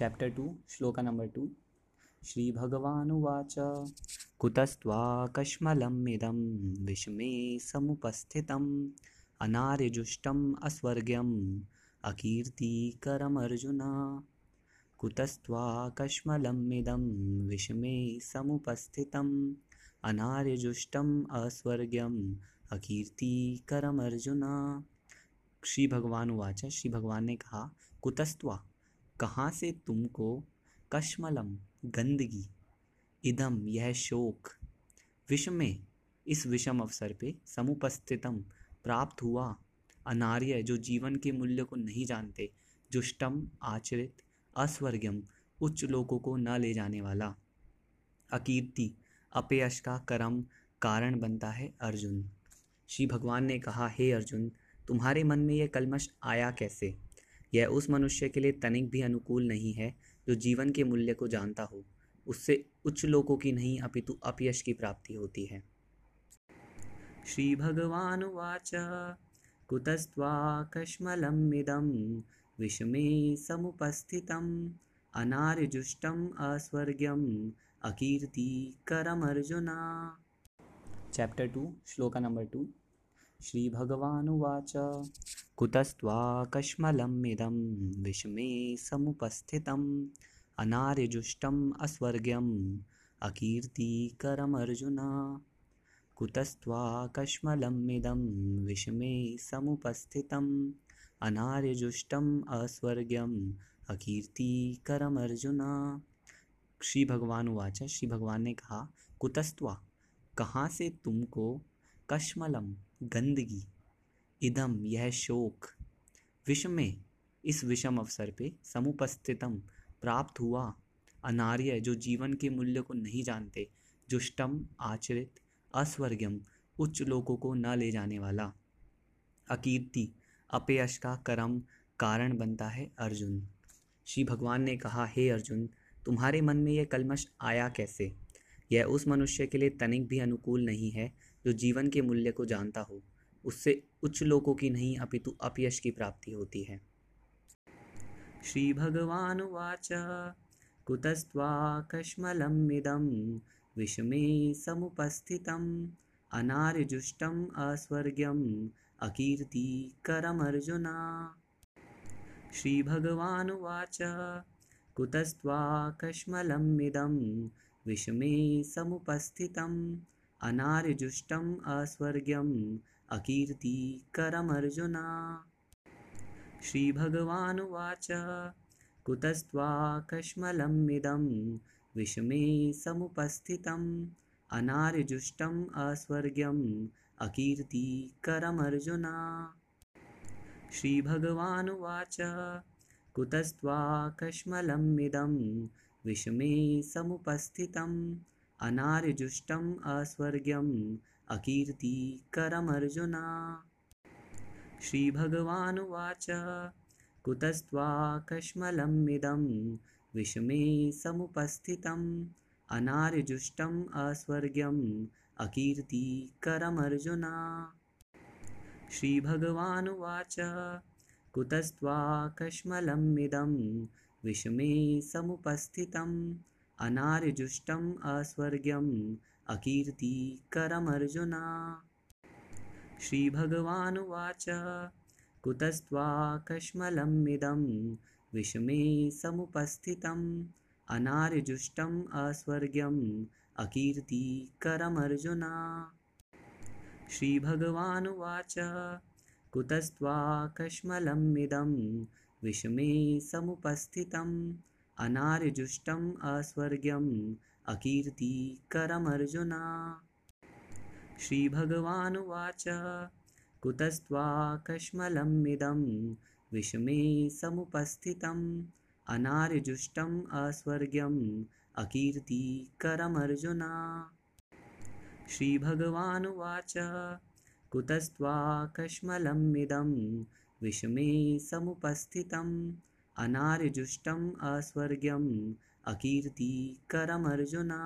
Chapter two श्लोक number two श्रीभगवानुवाच कुतस्त्वाकश्मलमिदं विषमे समुपस्थितम् अनार्यजुष्टम् अस्वर्ग्यम् अकीर्तिकरमर्जुन कुतस्त्वाकश्मलमिदं विषमे समुपस्थितम् अनार्यजुष्टम् अस्वर्ग्यम् अकीर्तिकरमर्जुन श्री भगवान उवाच श्री भगवान ने कहा कुतस्त्वा कहाँ से तुमको कश्मलम, गंदगी, इदम, यह शोक, विषम में, इस विषम अवसर पे समुपस्थितम प्राप्त हुआ अनार्य जो जीवन के मूल्य को नहीं जानते जुष्टम आचरित अस्वर्गम उच्च लोगों को न ले जाने वाला। अकीर्ति अपयश का कर्म कारण बनता है अर्जुन। श्री भगवान ने कहा, हे अर्जुन, तुम्हारे मन में यह कलमश आया कैसे? यह उस मनुष्य के लिए तनिक भी अनुकूल नहीं है, जो जीवन के मूल्य को जानता हो। उससे उच्च लोगों की नहीं, अपितु अपयश की प्राप्ति होती है। श्री भगवान वाच। कुतस्त्वाकश्मलमिदं विषमे समुपस्थितम् अनार्यजुष्टम् अस्वर्ग्यम् अकीर्तिकरमर्जुना चैप्टर टू श्लोक नंबर टू श्री श्रीभगवानुवाच कुतस्त्वाकश्मलमिदं विषमे समुपस्थितम् अनार्यजुष्टम् अस्वर्ग्यम् अकीर्तिकरमर्जुन। कुतस्त्वाकश्मलमिदं विषमे समुपस्थितम् अनार्यजुष्टम् अस्वर्ग्यम् अकीर्तिकरमर्जुन। श्री भगवान उवाच श्री भगवान ने कहा, कुतस्त्वा, कहाँ से तुमको कश्मलम, गंदगी इदम यह शोक। विषम में इस विषम अवसर पे समुपस्थितम प्राप्त हुआ अनार्य जो जीवन के मूल्य को नहीं जानते जुष्टम आचरित अस्वर्गम उच्च लोगों को न ले जाने वाला। अकीर्ति, अपयश का कर्म कारण बनता है अर्जुन। श्री भगवान ने कहा, हे अर्जुन, तुम्हारे मन में यह कलमश आया कैसे? यह उस मनुष्य के लिए तनिक भी अनुकूल नहीं है जो जीवन के मूल्य को जानता हो। उससे उच्च लोगों की नहीं, अपितु अपयश की प्राप्ति होती है। श्री भगवान वाच। कुतस्त्वाकश्मलमिदं विषमे समुपस्थितम्। अनार्यजुष्टम् अस्वर्ग्यम्। अकीर्तिकरमर्जुन श्रीभगवानुवाच कुतस्त्वाकश्मलमिदं विषमे समुपस्थितम्। अनार्यजुष्टम् अस्वर्ग्यम् अकीर्तिकरमर्जुना। श्रीभगवानुवाच कुतस्त्वाकश्मलमिदं विषमे समुपस्थितम् अनार्यजुष्टम् अस्वर्ग्यम् अकीर्तिकरमर्जुना। श्रीभगवानुवाच कुतस्त्वाकश्मलमिदं विषमे समुपस्थितम् अनार्यजुष्टम् अस्वर्ग्यम् अकीर्तिकरमर्जुना। श्रीभगवानुवाच कुतस्त्वाकश्मलमिदं विषमे समुपस्थितम् अनार्यजुष्टम् अस्वर्ग्यम् अकीर्तिकरमर्जुना। श्रीभगवानुवाच कुतस्त्वाकश्मलमिदं विषमे समुपस्थितम् अनार्यजुष्टम् अस्वर्ग्यम् अकीर्तिकरमर्जुना। श्रीभगवानुवाच कुतस्त्वाकश्मलमिदं विषमे समुपस्थितम् अनार्यजुष्टम् अस्वर्ग्यम् अकीर्तिकरमर्जुना। श्रीभगवानुवाच कुतस्त्वाकश्मलमिदं विषमे समुपस्थितम् अनार्यजुष्टम् अस्वर्ग्यम् अकीर्तिकरमर्जुना। श्रीभगवानुवाच कुतस्त्वाकश्मलमिदं विषमे समुपस्थितम् अनार्यजुष्टम् अस्वर्ग्यम् अकीर्तिकरमर्जुना। श्रीभगवानुवाच कुतस्त्वाकश्मलमिदं विषमे समुपस्थितम् अनार्यजुष्टम् अस्वर्ग्यम् अकीर्तिकरमर्जुना